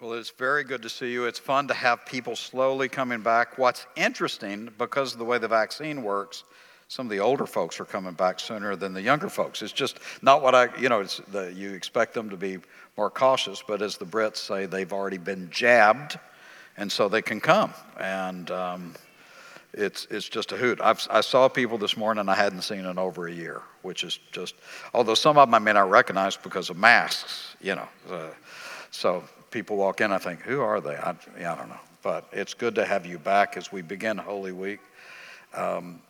Well, it's very good to see you. It's fun to have people slowly coming back. What's interesting, because of the way the vaccine works, some of the older folks are coming back sooner than the younger folks. It's just not what I, you know, it's the, you expect them to be more cautious, but as the Brits say, they've already been jabbed, and so they can come. And um, it's, it's just a hoot. I've, I saw people this morning I hadn't seen in over a year, which is just, although some of them I may not recognize because of masks, you know. Uh, so people walk in, I think, who are they? I, yeah, I don't know. But it's good to have you back as we begin Holy Week. Um,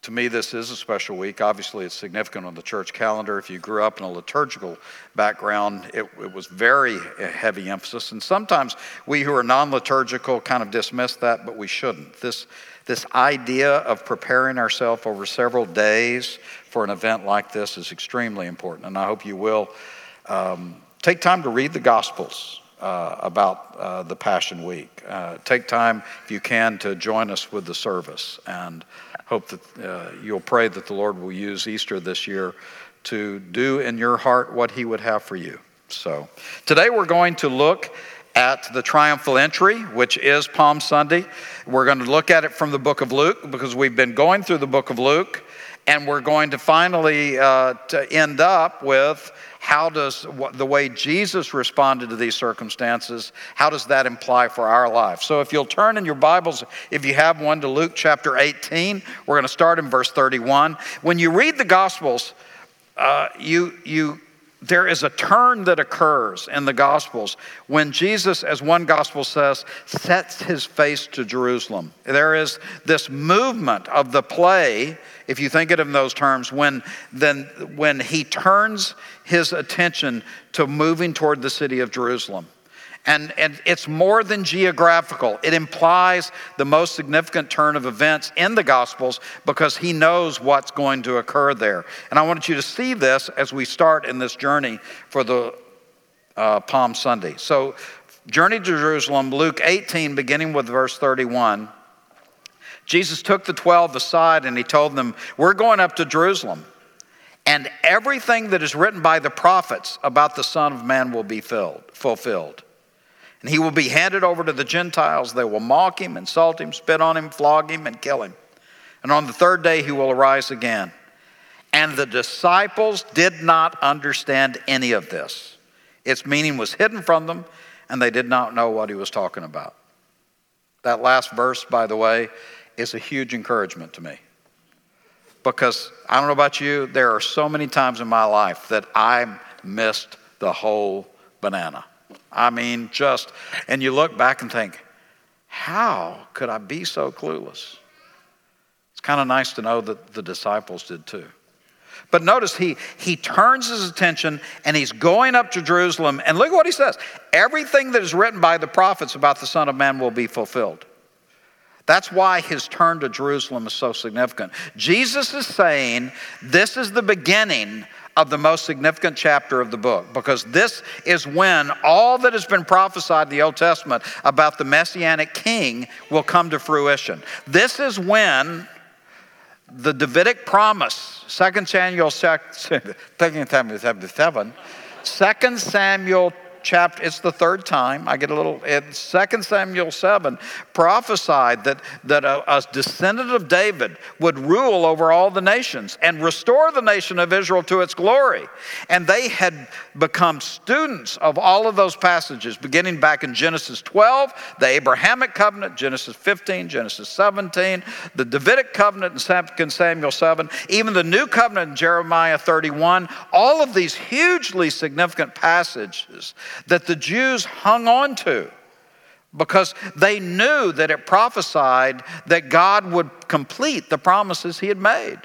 to me, this is a special week. Obviously, it's significant on the church calendar. If you grew up in a liturgical background, it, it was very heavy emphasis. And sometimes we who are non liturgical kind of dismiss that, but we shouldn't. This, this idea of preparing ourselves over several days for an event like this is extremely important. And I hope you will um, take time to read the Gospels. Uh, about uh, the Passion Week. Uh, take time, if you can, to join us with the service. And hope that uh, you'll pray that the Lord will use Easter this year to do in your heart what He would have for you. So, today we're going to look at the triumphal entry, which is Palm Sunday. We're going to look at it from the book of Luke because we've been going through the book of Luke, and we're going to finally uh, to end up with how does the way Jesus responded to these circumstances, how does that imply for our life? So if you'll turn in your Bibles, if you have one, to Luke chapter 18, we're going to start in verse 31. When you read the Gospels, uh, you, you, there is a turn that occurs in the Gospels when Jesus, as one Gospel says, sets his face to Jerusalem. There is this movement of the play if you think it in those terms, when, then, when he turns his attention to moving toward the city of Jerusalem. And, and it's more than geographical. It implies the most significant turn of events in the Gospels because he knows what's going to occur there. And I wanted you to see this as we start in this journey for the uh, Palm Sunday. So, journey to Jerusalem, Luke 18, beginning with verse 31. Jesus took the 12 aside and he told them, We're going up to Jerusalem, and everything that is written by the prophets about the Son of Man will be filled, fulfilled. And he will be handed over to the Gentiles. They will mock him, insult him, spit on him, flog him, and kill him. And on the third day, he will arise again. And the disciples did not understand any of this. Its meaning was hidden from them, and they did not know what he was talking about. That last verse, by the way, is a huge encouragement to me. Because I don't know about you, there are so many times in my life that I missed the whole banana. I mean, just, and you look back and think, how could I be so clueless? It's kind of nice to know that the disciples did too. But notice he, he turns his attention and he's going up to Jerusalem. And look at what he says everything that is written by the prophets about the Son of Man will be fulfilled. That's why his turn to Jerusalem is so significant. Jesus is saying this is the beginning of the most significant chapter of the book because this is when all that has been prophesied in the Old Testament about the messianic king will come to fruition. This is when the Davidic promise, 2 Samuel 2 Samuel chapter, it's the third time. I get a little, in 2 Samuel 7, prophesied that, that a, a descendant of David would rule over all the nations and restore the nation of Israel to its glory. And they had become students of all of those passages, beginning back in Genesis 12, the Abrahamic covenant, Genesis 15, Genesis 17, the Davidic covenant in 2 Samuel 7, even the new covenant in Jeremiah 31. All of these hugely significant passages that the Jews hung on to because they knew that it prophesied that God would complete the promises he had made.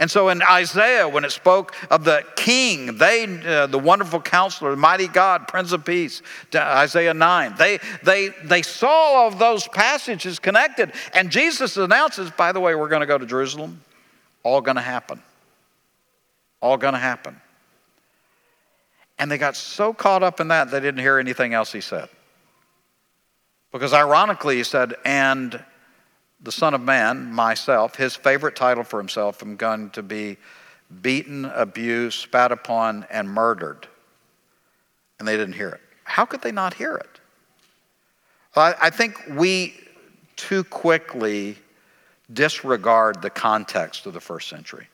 And so in Isaiah, when it spoke of the king, they, uh, the wonderful counselor, the mighty God, Prince of Peace, Isaiah 9, they, they, they saw all of those passages connected. And Jesus announces, by the way, we're going to go to Jerusalem. All going to happen. All going to happen. And they got so caught up in that, they didn't hear anything else he said. Because ironically, he said, and the Son of Man, myself, his favorite title for himself, am going to be beaten, abused, spat upon, and murdered. And they didn't hear it. how could they not hear it? I think we too quickly disregard the context of the first century.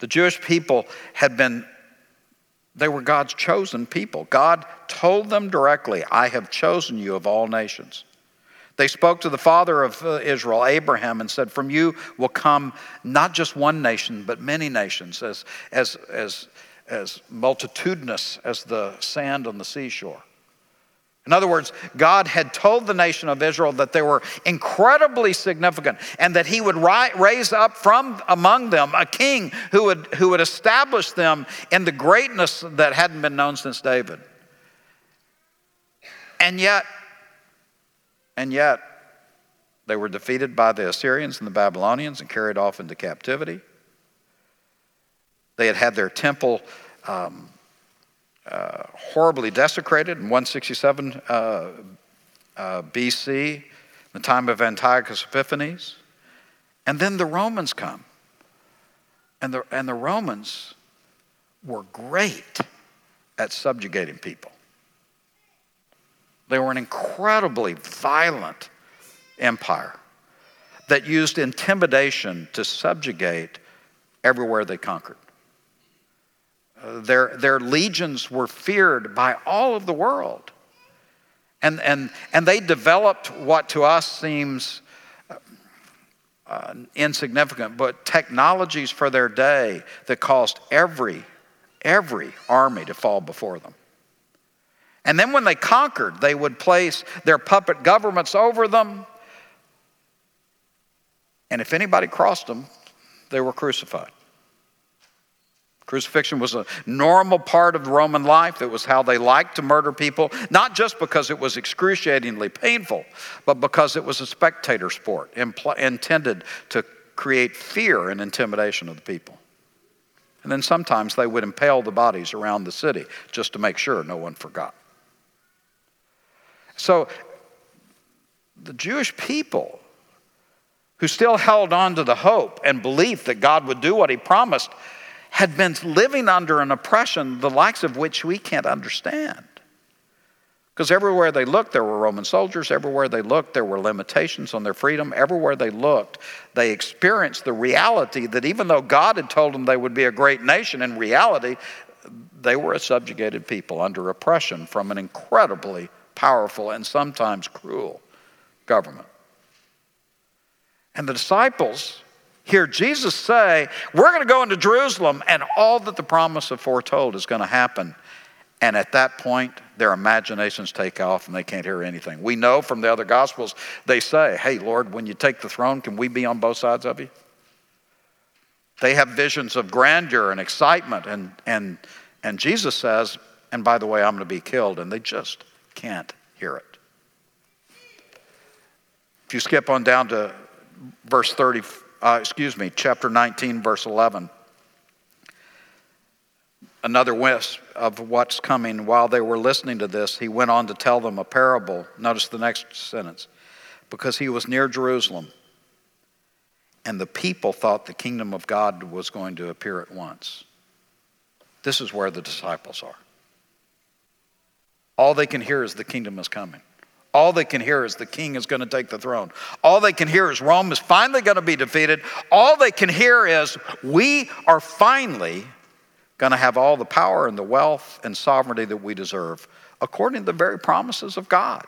The Jewish people had been, they were God's chosen people. God told them directly, I have chosen you of all nations. They spoke to the father of uh, Israel, Abraham, and said, From you will come not just one nation, but many nations, as, as, as, as multitudinous as the sand on the seashore. In other words, God had told the nation of Israel that they were incredibly significant and that He would raise up from among them a king who would, who would establish them in the greatness that hadn't been known since David. And yet, and yet, they were defeated by the Assyrians and the Babylonians and carried off into captivity. They had had their temple um, uh, horribly desecrated in 167 uh, uh, BC, the time of Antiochus Epiphanes. And then the Romans come. And the, and the Romans were great at subjugating people. They were an incredibly violent empire that used intimidation to subjugate everywhere they conquered. Their, their legions were feared by all of the world. And, and, and they developed what to us seems uh, insignificant, but technologies for their day that caused every, every army to fall before them. And then when they conquered, they would place their puppet governments over them. And if anybody crossed them, they were crucified. Crucifixion was a normal part of Roman life. It was how they liked to murder people, not just because it was excruciatingly painful, but because it was a spectator sport impl- intended to create fear and intimidation of the people. And then sometimes they would impale the bodies around the city just to make sure no one forgot. So the Jewish people who still held on to the hope and belief that God would do what he promised had been living under an oppression the likes of which we can't understand. Because everywhere they looked, there were Roman soldiers. Everywhere they looked, there were limitations on their freedom. Everywhere they looked, they experienced the reality that even though God had told them they would be a great nation, in reality, they were a subjugated people under oppression from an incredibly powerful and sometimes cruel government. And the disciples hear Jesus say, We're going to go into Jerusalem, and all that the promise of foretold is going to happen. And at that point, their imaginations take off and they can't hear anything. We know from the other Gospels, they say, Hey, Lord, when you take the throne, can we be on both sides of you? They have visions of grandeur and excitement, and, and, and Jesus says, And by the way, I'm going to be killed, and they just can't hear it. If you skip on down to verse 30, uh, excuse me, chapter 19, verse 11. Another wisp of what's coming. While they were listening to this, he went on to tell them a parable. Notice the next sentence. Because he was near Jerusalem, and the people thought the kingdom of God was going to appear at once. This is where the disciples are. All they can hear is the kingdom is coming. All they can hear is the king is going to take the throne. All they can hear is Rome is finally going to be defeated. All they can hear is we are finally going to have all the power and the wealth and sovereignty that we deserve, according to the very promises of God.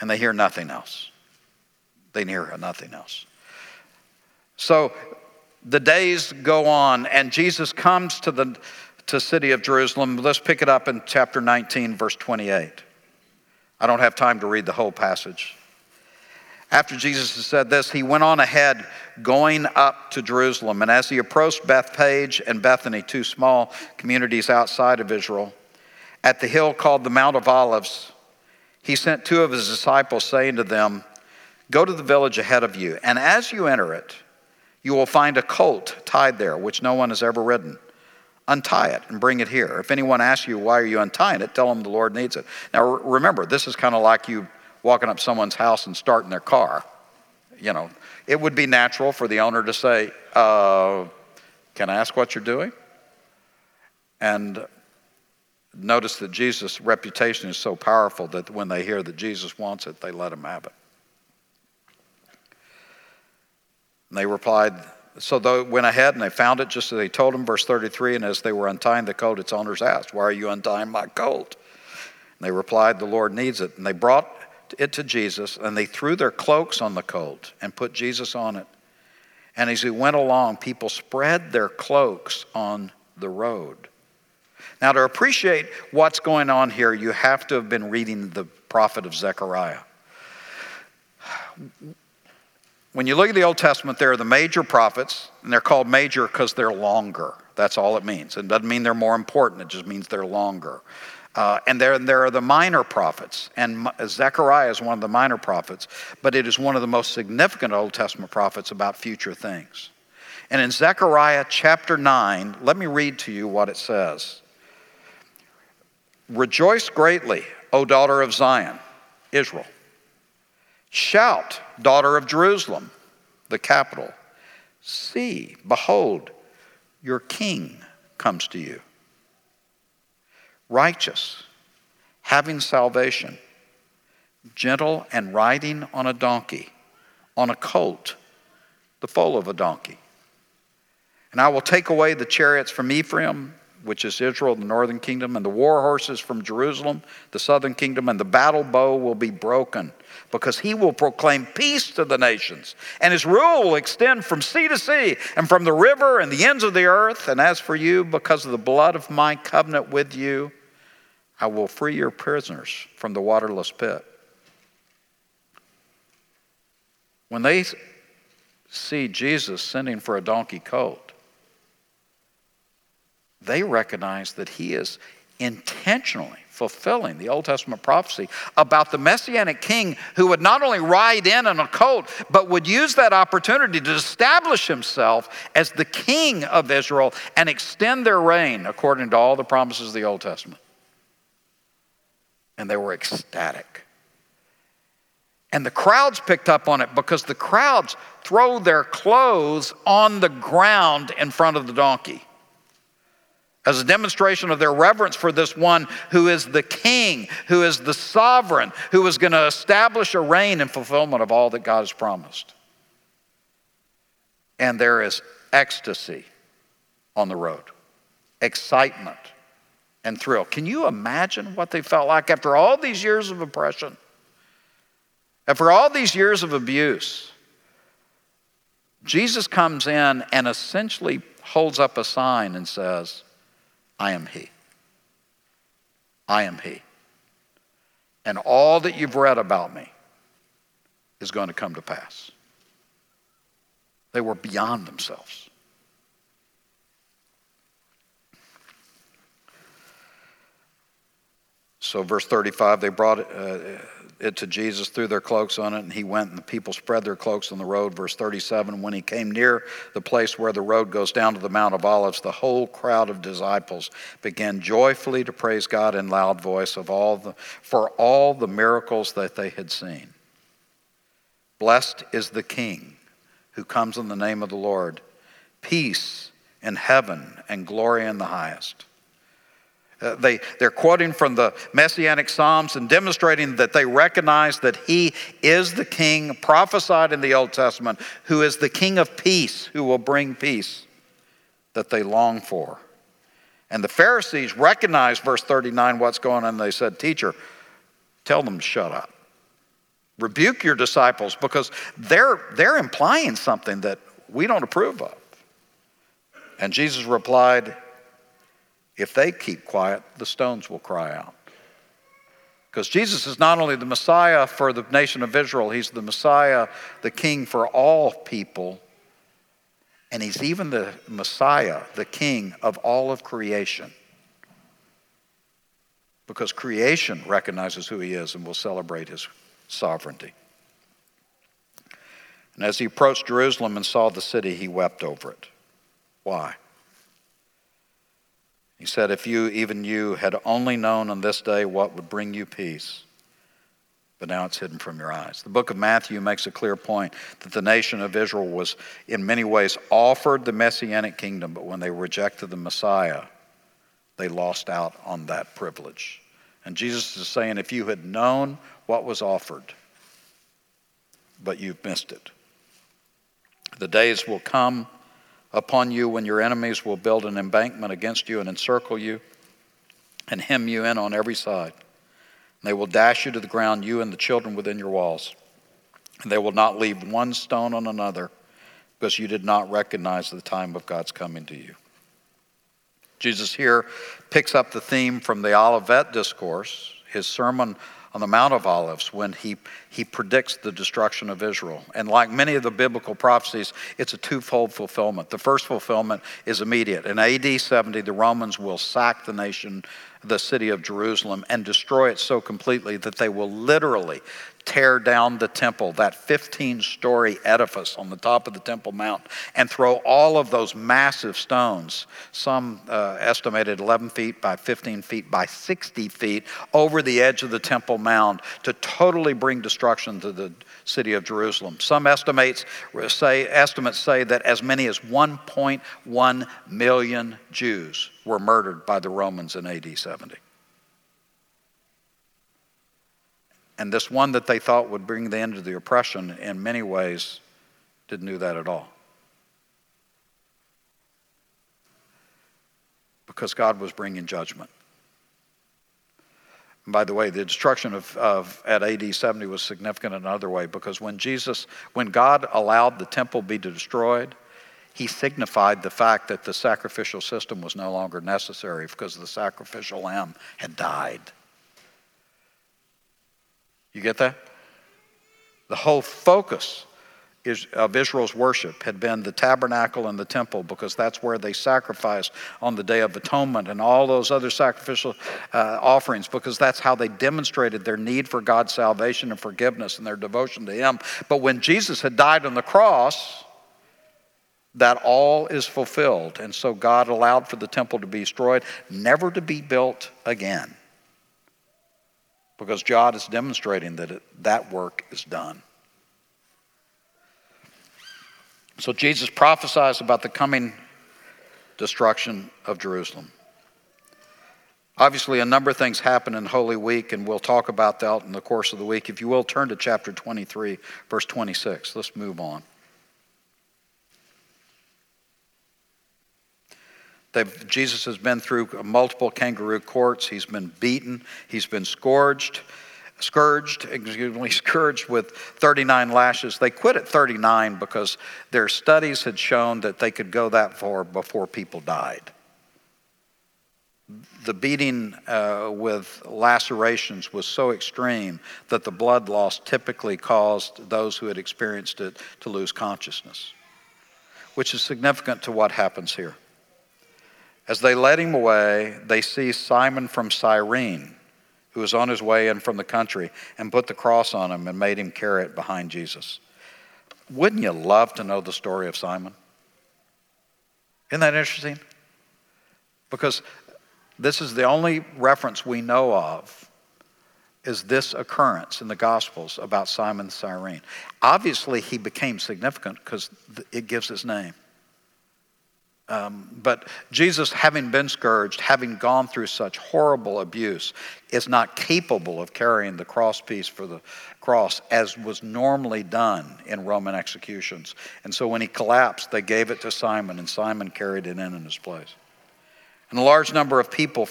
And they hear nothing else. They hear nothing else. So the days go on, and Jesus comes to the to city of Jerusalem. Let's pick it up in chapter 19, verse 28. I don't have time to read the whole passage. After Jesus had said this, he went on ahead, going up to Jerusalem. And as he approached Bethphage and Bethany, two small communities outside of Israel, at the hill called the Mount of Olives, he sent two of his disciples, saying to them, Go to the village ahead of you, and as you enter it, you will find a colt tied there, which no one has ever ridden untie it and bring it here. If anyone asks you, why are you untying it, tell them the Lord needs it. Now remember, this is kind of like you walking up someone's house and starting their car. You know, it would be natural for the owner to say, uh, Can I ask what you're doing? And notice that Jesus' reputation is so powerful that when they hear that Jesus wants it, they let him have it. And they replied, so they went ahead and they found it just as they told him, verse 33. And as they were untying the colt, its owners asked, Why are you untying my colt? And they replied, The Lord needs it. And they brought it to Jesus, and they threw their cloaks on the colt and put Jesus on it. And as he went along, people spread their cloaks on the road. Now, to appreciate what's going on here, you have to have been reading the prophet of Zechariah. When you look at the Old Testament, there are the major prophets, and they're called major because they're longer. That's all it means. It doesn't mean they're more important, it just means they're longer. Uh, and there, there are the minor prophets, and Zechariah is one of the minor prophets, but it is one of the most significant Old Testament prophets about future things. And in Zechariah chapter 9, let me read to you what it says Rejoice greatly, O daughter of Zion, Israel. Shout, daughter of Jerusalem, the capital. See, behold, your king comes to you. Righteous, having salvation, gentle and riding on a donkey, on a colt, the foal of a donkey. And I will take away the chariots from Ephraim which is Israel, the northern kingdom, and the war horses from Jerusalem, the southern kingdom, and the battle bow will be broken, because he will proclaim peace to the nations, and his rule will extend from sea to sea, and from the river and the ends of the earth. And as for you, because of the blood of my covenant with you, I will free your prisoners from the waterless pit. When they see Jesus sending for a donkey colt, they recognize that he is intentionally fulfilling the Old Testament prophecy about the Messianic king who would not only ride in on a colt, but would use that opportunity to establish himself as the king of Israel and extend their reign according to all the promises of the Old Testament. And they were ecstatic. And the crowds picked up on it because the crowds throw their clothes on the ground in front of the donkey as a demonstration of their reverence for this one who is the king, who is the sovereign, who is going to establish a reign in fulfillment of all that God has promised. And there is ecstasy on the road, excitement and thrill. Can you imagine what they felt like after all these years of oppression? After all these years of abuse, Jesus comes in and essentially holds up a sign and says, I am He. I am He. And all that you've read about me is going to come to pass. They were beyond themselves. So, verse 35, they brought uh, it to Jesus, threw their cloaks on it, and he went, and the people spread their cloaks on the road. Verse 37, when he came near the place where the road goes down to the Mount of Olives, the whole crowd of disciples began joyfully to praise God in loud voice of all the, for all the miracles that they had seen. Blessed is the King who comes in the name of the Lord. Peace in heaven and glory in the highest. Uh, they, they're quoting from the Messianic Psalms and demonstrating that they recognize that he is the king prophesied in the Old Testament, who is the king of peace, who will bring peace that they long for. And the Pharisees recognized, verse 39, what's going on. They said, Teacher, tell them to shut up. Rebuke your disciples because they're, they're implying something that we don't approve of. And Jesus replied, if they keep quiet, the stones will cry out. Because Jesus is not only the Messiah for the nation of Israel, he's the Messiah, the King for all people, and he's even the Messiah, the King of all of creation. Because creation recognizes who he is and will celebrate his sovereignty. And as he approached Jerusalem and saw the city, he wept over it. Why? He said, If you, even you, had only known on this day what would bring you peace, but now it's hidden from your eyes. The book of Matthew makes a clear point that the nation of Israel was, in many ways, offered the messianic kingdom, but when they rejected the Messiah, they lost out on that privilege. And Jesus is saying, if you had known what was offered, but you've missed it. The days will come upon you when your enemies will build an embankment against you and encircle you and hem you in on every side. And they will dash you to the ground, you and the children within your walls. And they will not leave one stone on another because you did not recognize the time of God's coming to you. Jesus here picks up the theme from the Olivet Discourse, his sermon on the Mount of Olives when he, he predicts the destruction of Israel. And like many of the biblical prophecies, it's a twofold fulfillment. The first fulfillment is immediate. In AD 70, the Romans will sack the nation, the city of Jerusalem, and destroy it so completely that they will literally tear down the temple, that 15 story edifice on the top of the Temple Mount, and throw all of those massive stones, some uh, estimated 11 feet by 15 feet by 60 feet, over the edge of the Temple Mount to totally bring destruction to the city of Jerusalem. Some estimates say, estimates say that as many as 1.1 million Jews were murdered by the Romans in AD 70. And this one that they thought would bring the end of the oppression, in many ways, didn't do that at all. Because God was bringing judgment. And by the way, the destruction of, of at AD 70 was significant in another way because when Jesus, when God allowed the temple be destroyed, he signified the fact that the sacrificial system was no longer necessary because the sacrificial lamb had died. You get that? The whole focus of Israel's worship had been the tabernacle and the temple because that's where they sacrificed on the Day of Atonement and all those other sacrificial uh, offerings because that's how they demonstrated their need for God's salvation and forgiveness and their devotion to Him. But when Jesus had died on the cross, that all is fulfilled. And so God allowed for the temple to be destroyed, never to be built again because God is demonstrating that it, that work is done. So Jesus prophesies about the coming destruction of Jerusalem. Obviously, a number of things happen in Holy Week, and we'll talk about that in the course of the week. If you will, turn to chapter 23, verse 26. Let's move on. They've, Jesus has been through multiple kangaroo courts. He's been beaten. He's been scourged, scourged, excuse me, scourged with 39 lashes. They quit at 39 because their studies had shown that they could go that far before people died. The beating uh, with lacerations was so extreme that the blood loss typically caused those who had experienced it to lose consciousness, which is significant to what happens here. As they led him away, they seized Simon from Cyrene, who was on his way in from the country, and put the cross on him and made him carry it behind Jesus. Wouldn't you love to know the story of Simon? Isn't that interesting? Because this is the only reference we know of is this occurrence in the Gospels about Simon Cyrene. Obviously, he became significant because it gives his name. Um, but Jesus, having been scourged, having gone through such horrible abuse, is not capable of carrying the crosspiece for the cross as was normally done in Roman executions. And so when he collapsed, they gave it to Simon, and Simon carried it in in his place. And a large number of people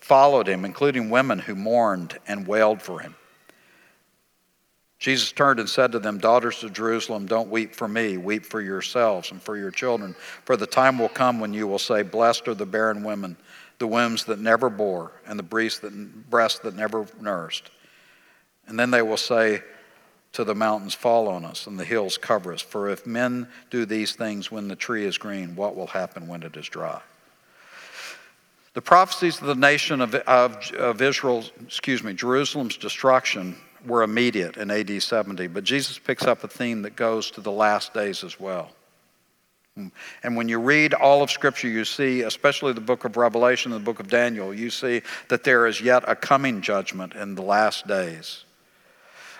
followed him, including women who mourned and wailed for him. Jesus turned and said to them, Daughters of Jerusalem, don't weep for me, weep for yourselves and for your children. For the time will come when you will say, Blessed are the barren women, the wombs that never bore, and the breasts that, that never nursed. And then they will say to the mountains, Fall on us, and the hills cover us. For if men do these things when the tree is green, what will happen when it is dry? The prophecies of the nation of, of, of Israel, excuse me, Jerusalem's destruction were immediate in AD 70, but Jesus picks up a theme that goes to the last days as well. And when you read all of Scripture, you see, especially the book of Revelation and the book of Daniel, you see that there is yet a coming judgment in the last days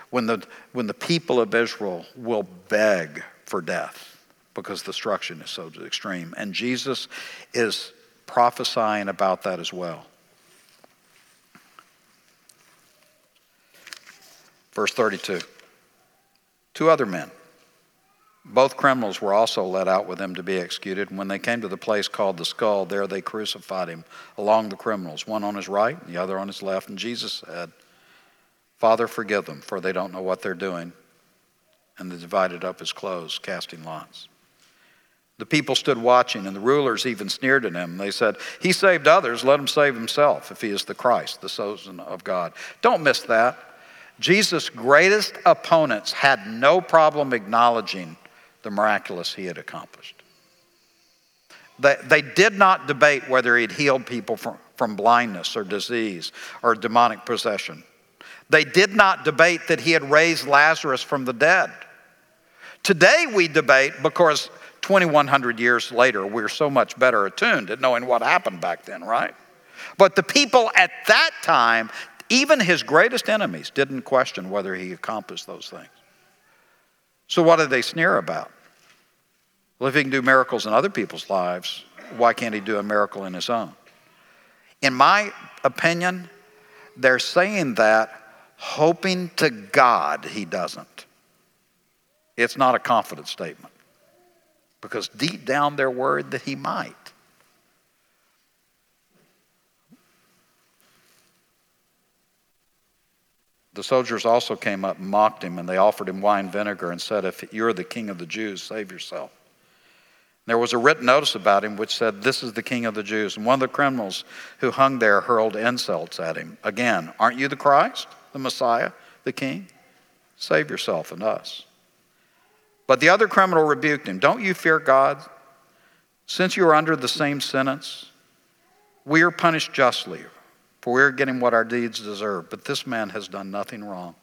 when the, when the people of Israel will beg for death because destruction is so extreme. And Jesus is prophesying about that as well. Verse 32 Two other men, both criminals, were also led out with him to be executed. And when they came to the place called the skull, there they crucified him along the criminals, one on his right, and the other on his left. And Jesus said, Father, forgive them, for they don't know what they're doing. And they divided up his clothes, casting lots. The people stood watching, and the rulers even sneered at him. They said, He saved others, let him save himself if he is the Christ, the Son of God. Don't miss that. Jesus' greatest opponents had no problem acknowledging the miraculous he had accomplished. They, they did not debate whether he'd healed people from, from blindness or disease or demonic possession. They did not debate that he had raised Lazarus from the dead. Today we debate because 2,100 years later we're so much better attuned at knowing what happened back then, right? But the people at that time even his greatest enemies didn't question whether he accomplished those things. So, what did they sneer about? Well, if he can do miracles in other people's lives, why can't he do a miracle in his own? In my opinion, they're saying that hoping to God he doesn't. It's not a confident statement because deep down they're worried that he might. The soldiers also came up and mocked him, and they offered him wine vinegar and said, If you're the king of the Jews, save yourself. There was a written notice about him which said, This is the king of the Jews. And one of the criminals who hung there hurled insults at him. Again, aren't you the Christ, the Messiah, the king? Save yourself and us. But the other criminal rebuked him. Don't you fear God? Since you are under the same sentence, we are punished justly for we're getting what our deeds deserve. But this man has done nothing wrong.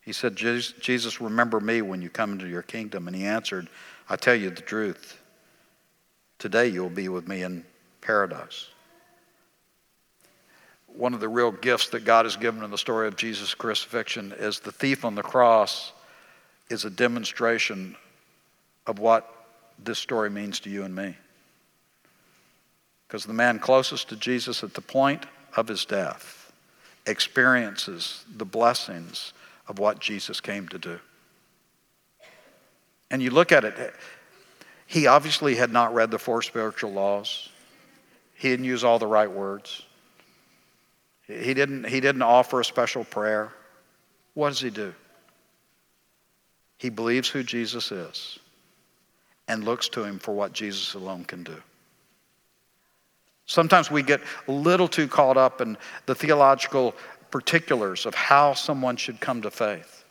He said, Jesus, remember me when you come into your kingdom. And he answered, I tell you the truth. Today you'll be with me in paradise. One of the real gifts that God has given in the story of Jesus' crucifixion is the thief on the cross is a demonstration of what this story means to you and me. Because the man closest to Jesus at the point of his death experiences the blessings of what Jesus came to do. And you look at it, he obviously had not read the four spiritual laws. He didn't use all the right words. He didn't, he didn't offer a special prayer. What does he do? He believes who Jesus is and looks to him for what Jesus alone can do. Sometimes we get a little too caught up in the theological particulars of how someone should come to faith.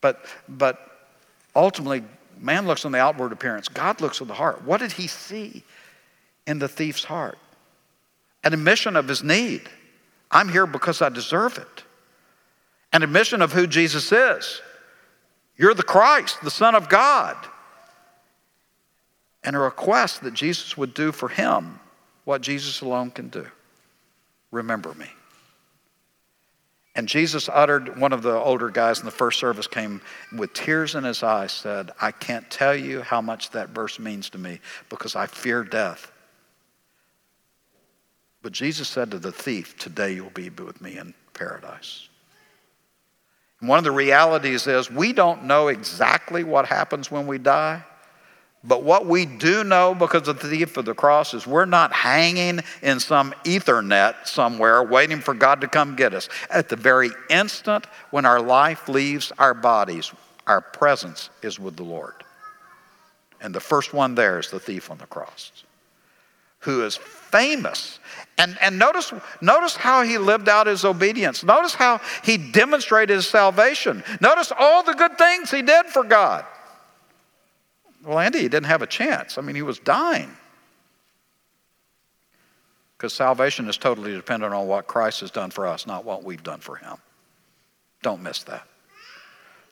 But, but ultimately, man looks on the outward appearance, God looks on the heart. What did he see in the thief's heart? An admission of his need. I'm here because I deserve it. An admission of who Jesus is. You're the Christ, the Son of God. And a request that Jesus would do for him what Jesus alone can do. Remember me. And Jesus uttered, one of the older guys in the first service came with tears in his eyes, said, I can't tell you how much that verse means to me because I fear death. But Jesus said to the thief, Today you'll be with me in paradise. And one of the realities is we don't know exactly what happens when we die. But what we do know because of the thief of the cross is we're not hanging in some ethernet somewhere waiting for God to come get us. At the very instant when our life leaves our bodies, our presence is with the Lord. And the first one there is the thief on the cross, who is famous. And, and notice, notice how he lived out his obedience. Notice how he demonstrated his salvation. Notice all the good things he did for God. Well, Andy, he didn't have a chance. I mean, he was dying. Because salvation is totally dependent on what Christ has done for us, not what we've done for him. Don't miss that.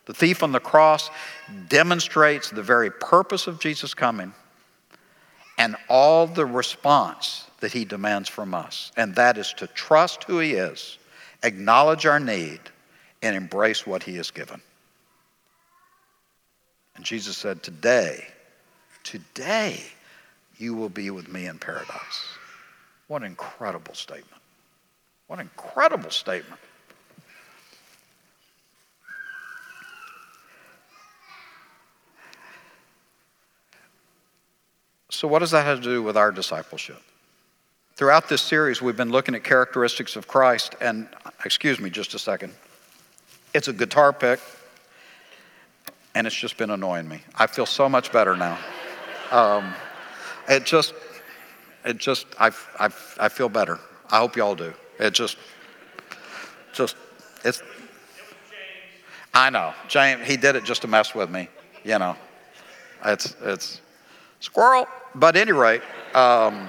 The thief on the cross demonstrates the very purpose of Jesus' coming and all the response that he demands from us. And that is to trust who he is, acknowledge our need, and embrace what he has given. And Jesus said, Today, today, you will be with me in paradise. What an incredible statement. What an incredible statement. So, what does that have to do with our discipleship? Throughout this series, we've been looking at characteristics of Christ, and excuse me just a second. It's a guitar pick, and it's just been annoying me. I feel so much better now. Um, it just, it just, I, I, I feel better. I hope y'all do. It just, just, it's. I know, James. He did it just to mess with me. You know, it's it's squirrel. But any rate, um,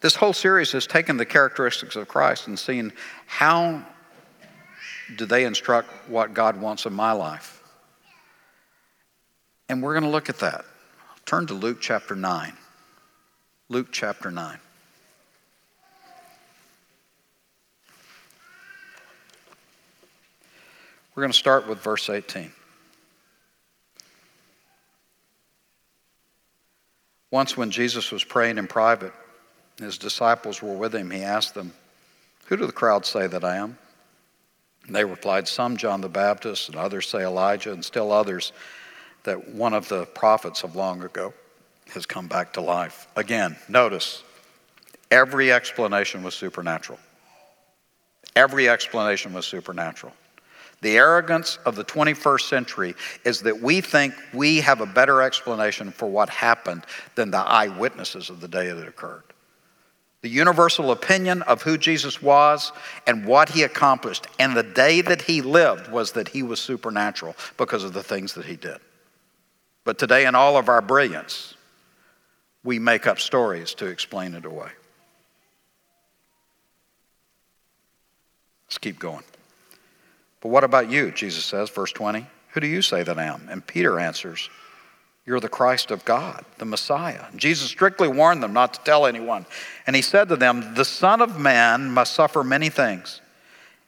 this whole series has taken the characteristics of Christ and seen how do they instruct what God wants in my life. And we're going to look at that. Turn to Luke chapter 9. Luke chapter 9. We're going to start with verse 18. Once, when Jesus was praying in private, his disciples were with him. He asked them, Who do the crowd say that I am? And they replied, Some John the Baptist, and others say Elijah, and still others that one of the prophets of long ago has come back to life. Again, notice every explanation was supernatural. Every explanation was supernatural. The arrogance of the 21st century is that we think we have a better explanation for what happened than the eyewitnesses of the day that occurred. The universal opinion of who Jesus was and what he accomplished and the day that he lived was that he was supernatural because of the things that he did. But today, in all of our brilliance, we make up stories to explain it away. Let's keep going. But what about you? Jesus says, verse 20. Who do you say that I am? And Peter answers, You're the Christ of God, the Messiah. Jesus strictly warned them not to tell anyone. And he said to them, The Son of Man must suffer many things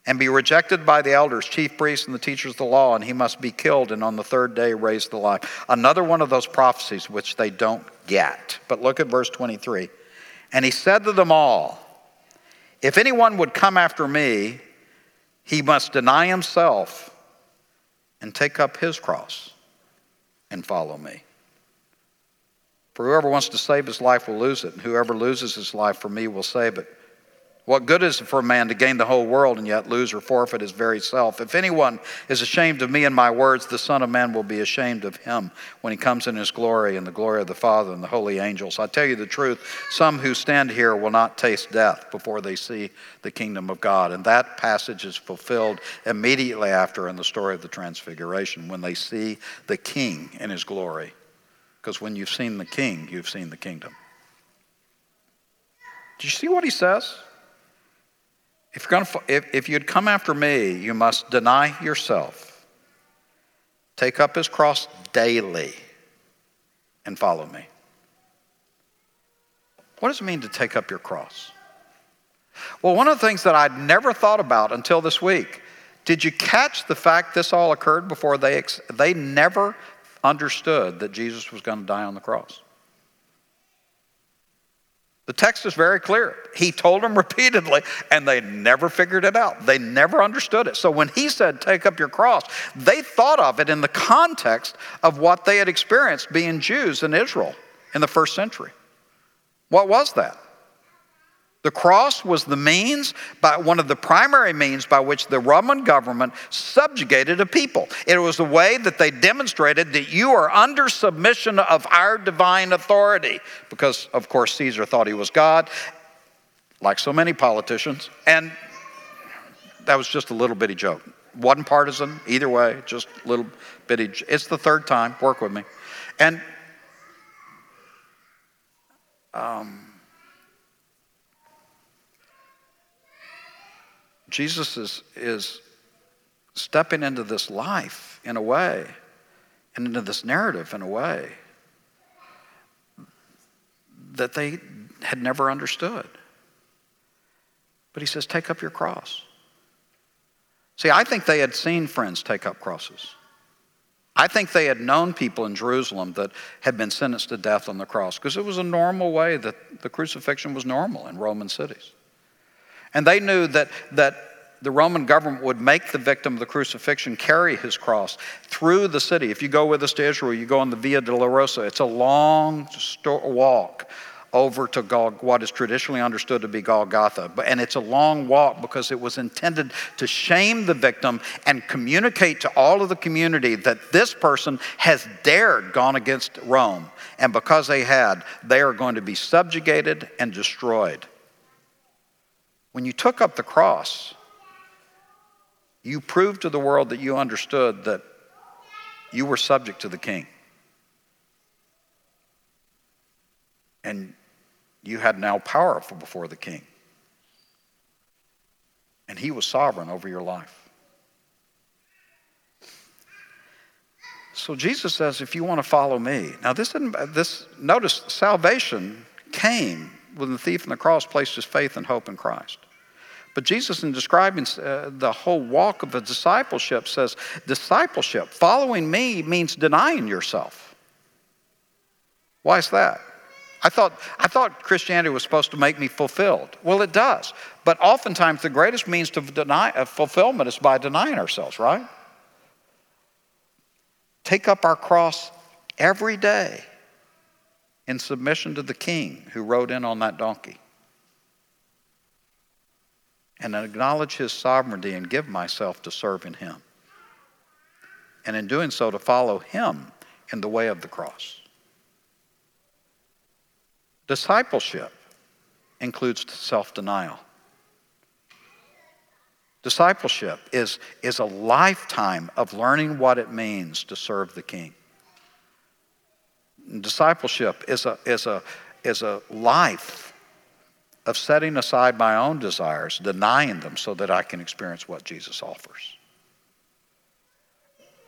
and be rejected by the elders, chief priests, and the teachers of the law, and he must be killed and on the third day raised to life. Another one of those prophecies which they don't get. But look at verse 23. And he said to them all, If anyone would come after me, he must deny himself and take up his cross and follow me. For whoever wants to save his life will lose it, and whoever loses his life for me will save it. What good is it for a man to gain the whole world and yet lose or forfeit his very self? If anyone is ashamed of me and my words, the Son of Man will be ashamed of him when he comes in his glory and the glory of the Father and the holy angels. I tell you the truth, some who stand here will not taste death before they see the kingdom of God. And that passage is fulfilled immediately after in the story of the Transfiguration when they see the King in his glory. Because when you've seen the King, you've seen the kingdom. Do you see what he says? If, you're gonna, if, if you'd come after me, you must deny yourself, take up his cross daily, and follow me. What does it mean to take up your cross? Well, one of the things that I'd never thought about until this week did you catch the fact this all occurred before they, they never understood that Jesus was going to die on the cross? The text is very clear. He told them repeatedly, and they never figured it out. They never understood it. So when he said, Take up your cross, they thought of it in the context of what they had experienced being Jews in Israel in the first century. What was that? The cross was the means, by one of the primary means by which the Roman government subjugated a people. It was the way that they demonstrated that you are under submission of our divine authority, because, of course, Caesar thought he was God, like so many politicians, and that was just a little bitty joke. Wasn't partisan either way, just a little bitty. It's the third time. Work with me, and. Um, Jesus is, is stepping into this life in a way, and into this narrative in a way that they had never understood. But he says, Take up your cross. See, I think they had seen friends take up crosses. I think they had known people in Jerusalem that had been sentenced to death on the cross because it was a normal way that the crucifixion was normal in Roman cities. And they knew that, that the Roman government would make the victim of the crucifixion carry his cross through the city. If you go with us to Israel, you go on the Via Dolorosa. It's a long walk over to what is traditionally understood to be Golgotha. And it's a long walk because it was intended to shame the victim and communicate to all of the community that this person has dared gone against Rome. And because they had, they are going to be subjugated and destroyed. When you took up the cross, you proved to the world that you understood that you were subject to the king. And you had now power before the king. And he was sovereign over your life. So Jesus says, if you want to follow me. Now, this, this notice, salvation came when the thief on the cross placed his faith and hope in Christ. But Jesus, in describing uh, the whole walk of a discipleship, says, discipleship, following me means denying yourself. Why is that? I thought, I thought Christianity was supposed to make me fulfilled. Well, it does. But oftentimes, the greatest means to deny uh, fulfillment is by denying ourselves, right? Take up our cross every day in submission to the king who rode in on that donkey. And acknowledge his sovereignty and give myself to serving him. And in doing so, to follow him in the way of the cross. Discipleship includes self denial. Discipleship is, is a lifetime of learning what it means to serve the King. Discipleship is a, is, a, is a life of setting aside my own desires, denying them so that I can experience what Jesus offers.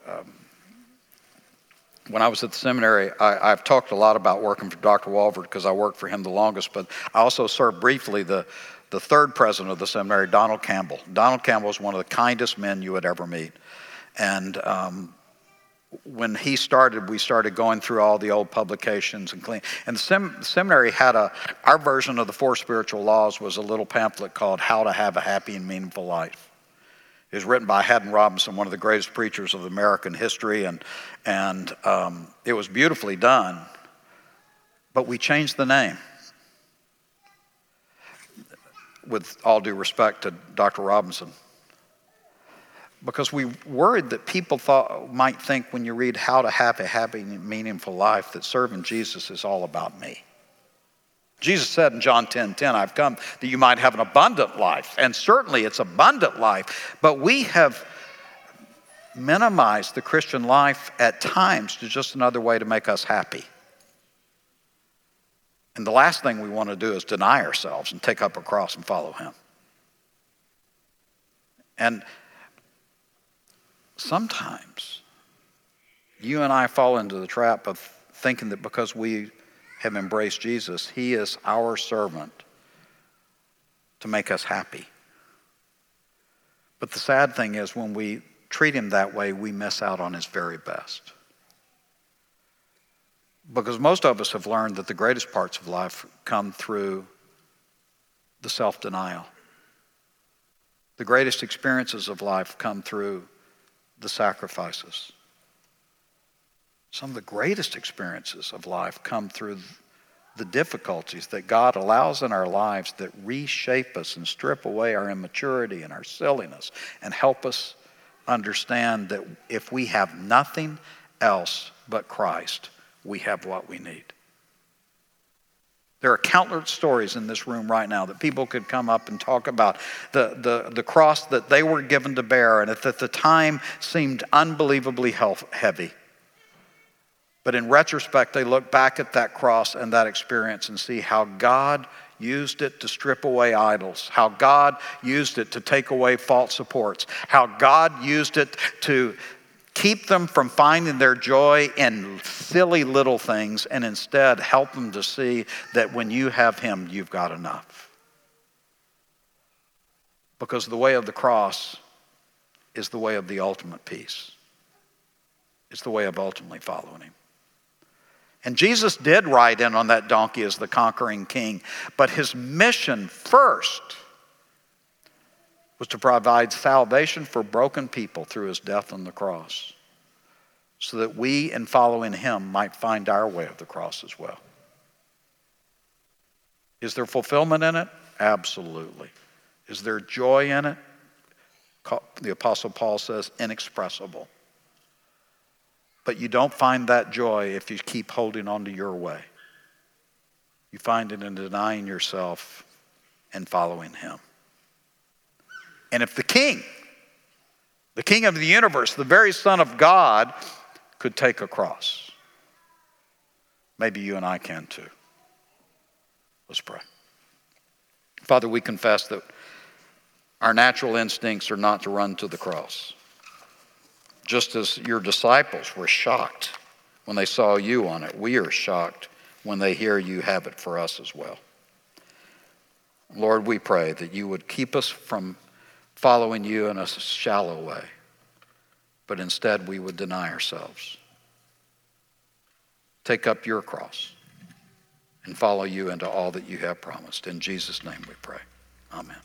Um, when I was at the seminary, I, have talked a lot about working for Dr. Walvoord because I worked for him the longest, but I also served briefly the, the third president of the seminary, Donald Campbell. Donald Campbell was one of the kindest men you would ever meet. And um, when he started, we started going through all the old publications and clean. And the, sem- seminary had a, our version of the four spiritual laws was a little pamphlet called How to Have a Happy and Meaningful Life. It was written by Haddon Robinson, one of the greatest preachers of American history, and, and um, it was beautifully done. But we changed the name. With all due respect to Dr. Robinson. Because we worried that people thought, might think when you read How to Have a Happy, Meaningful Life that serving Jesus is all about me. Jesus said in John 10 10, I've come that you might have an abundant life. And certainly it's abundant life. But we have minimized the Christian life at times to just another way to make us happy. And the last thing we want to do is deny ourselves and take up a cross and follow Him. And sometimes you and I fall into the trap of thinking that because we have embraced Jesus, He is our servant to make us happy. But the sad thing is, when we treat Him that way, we miss out on His very best. Because most of us have learned that the greatest parts of life come through the self denial. The greatest experiences of life come through the sacrifices. Some of the greatest experiences of life come through the difficulties that God allows in our lives that reshape us and strip away our immaturity and our silliness and help us understand that if we have nothing else but Christ, we have what we need. There are countless stories in this room right now that people could come up and talk about the, the, the cross that they were given to bear and at the time seemed unbelievably heavy. But in retrospect, they look back at that cross and that experience and see how God used it to strip away idols, how God used it to take away false supports, how God used it to keep them from finding their joy in silly little things and instead help them to see that when you have Him, you've got enough. Because the way of the cross is the way of the ultimate peace. it's the way of ultimately following him. And Jesus did ride in on that donkey as the conquering king, but his mission first was to provide salvation for broken people through his death on the cross, so that we, in following him, might find our way of the cross as well. Is there fulfillment in it? Absolutely. Is there joy in it? The Apostle Paul says, inexpressible. But you don't find that joy if you keep holding on to your way. You find it in denying yourself and following Him. And if the King, the King of the universe, the very Son of God, could take a cross, maybe you and I can too. Let's pray. Father, we confess that our natural instincts are not to run to the cross. Just as your disciples were shocked when they saw you on it, we are shocked when they hear you have it for us as well. Lord, we pray that you would keep us from following you in a shallow way, but instead we would deny ourselves. Take up your cross and follow you into all that you have promised. In Jesus' name we pray. Amen.